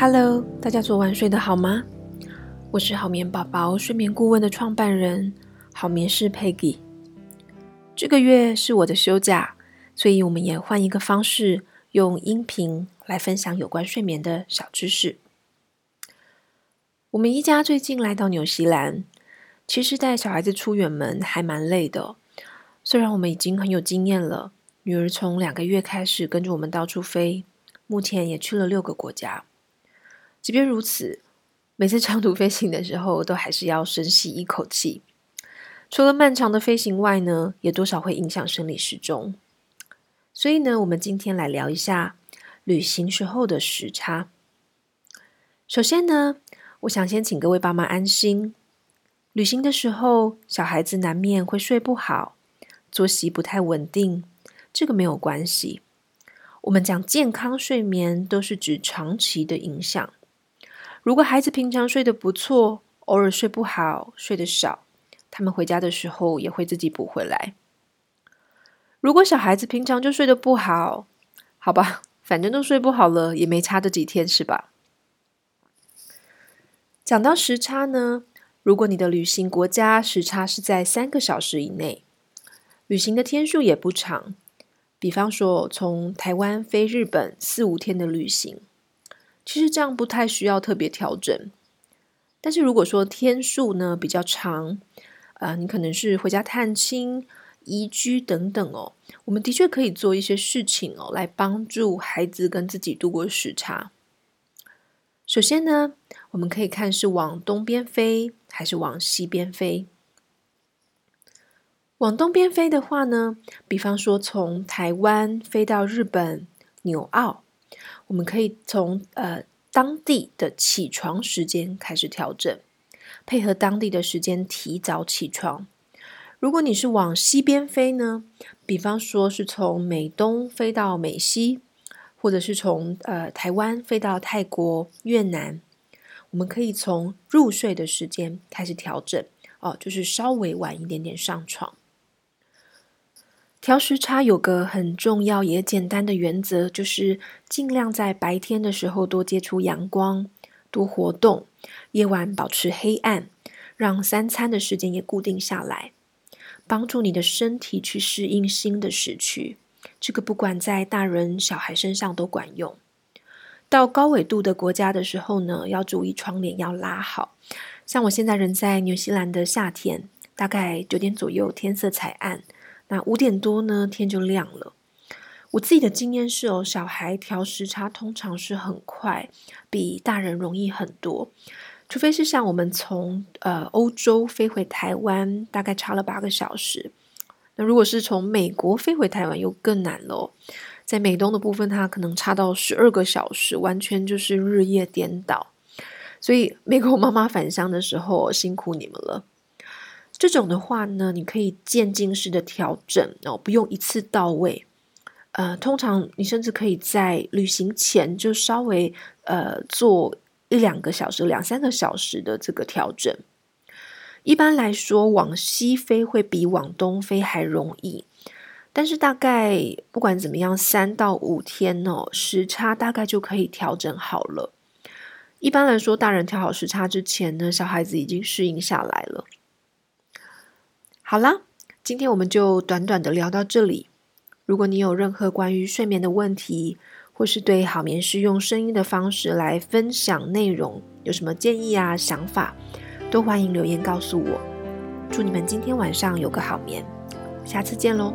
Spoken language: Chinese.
Hello，大家昨晚睡得好吗？我是好眠宝宝睡眠顾问的创办人，好眠师 Peggy。这个月是我的休假，所以我们也换一个方式，用音频来分享有关睡眠的小知识。我们一家最近来到纽西兰，其实带小孩子出远门还蛮累的。虽然我们已经很有经验了，女儿从两个月开始跟着我们到处飞，目前也去了六个国家。即便如此，每次长途飞行的时候，都还是要深吸一口气。除了漫长的飞行外呢，也多少会影响生理时钟。所以呢，我们今天来聊一下旅行时候的时差。首先呢，我想先请各位爸妈安心，旅行的时候，小孩子难免会睡不好，作息不太稳定，这个没有关系。我们讲健康睡眠，都是指长期的影响。如果孩子平常睡得不错，偶尔睡不好、睡得少，他们回家的时候也会自己补回来。如果小孩子平常就睡得不好，好吧，反正都睡不好了，也没差这几天，是吧？讲到时差呢，如果你的旅行国家时差是在三个小时以内，旅行的天数也不长，比方说从台湾飞日本四五天的旅行。其实这样不太需要特别调整，但是如果说天数呢比较长，啊、呃，你可能是回家探亲、移居等等哦，我们的确可以做一些事情哦，来帮助孩子跟自己度过时差。首先呢，我们可以看是往东边飞还是往西边飞。往东边飞的话呢，比方说从台湾飞到日本纽澳。我们可以从呃当地的起床时间开始调整，配合当地的时间提早起床。如果你是往西边飞呢，比方说是从美东飞到美西，或者是从呃台湾飞到泰国、越南，我们可以从入睡的时间开始调整哦，就是稍微晚一点点上床。调时差有个很重要也简单的原则，就是尽量在白天的时候多接触阳光，多活动；夜晚保持黑暗，让三餐的时间也固定下来，帮助你的身体去适应新的时区。这个不管在大人小孩身上都管用。到高纬度的国家的时候呢，要注意窗帘要拉好。像我现在人在纽西兰的夏天，大概九点左右天色才暗。那五点多呢，天就亮了。我自己的经验是哦，小孩调时差通常是很快，比大人容易很多。除非是像我们从呃欧洲飞回台湾，大概差了八个小时。那如果是从美国飞回台湾，又更难了。在美东的部分，它可能差到十二个小时，完全就是日夜颠倒。所以美国妈妈返乡的时候，辛苦你们了。这种的话呢，你可以渐进式的调整哦，不用一次到位。呃，通常你甚至可以在旅行前就稍微呃做一两个小时、两三个小时的这个调整。一般来说，往西飞会比往东飞还容易，但是大概不管怎么样，三到五天哦，时差大概就可以调整好了。一般来说，大人调好时差之前呢，小孩子已经适应下来了。好啦，今天我们就短短的聊到这里。如果你有任何关于睡眠的问题，或是对好眠师用声音的方式来分享内容，有什么建议啊、想法，都欢迎留言告诉我。祝你们今天晚上有个好眠，下次见喽。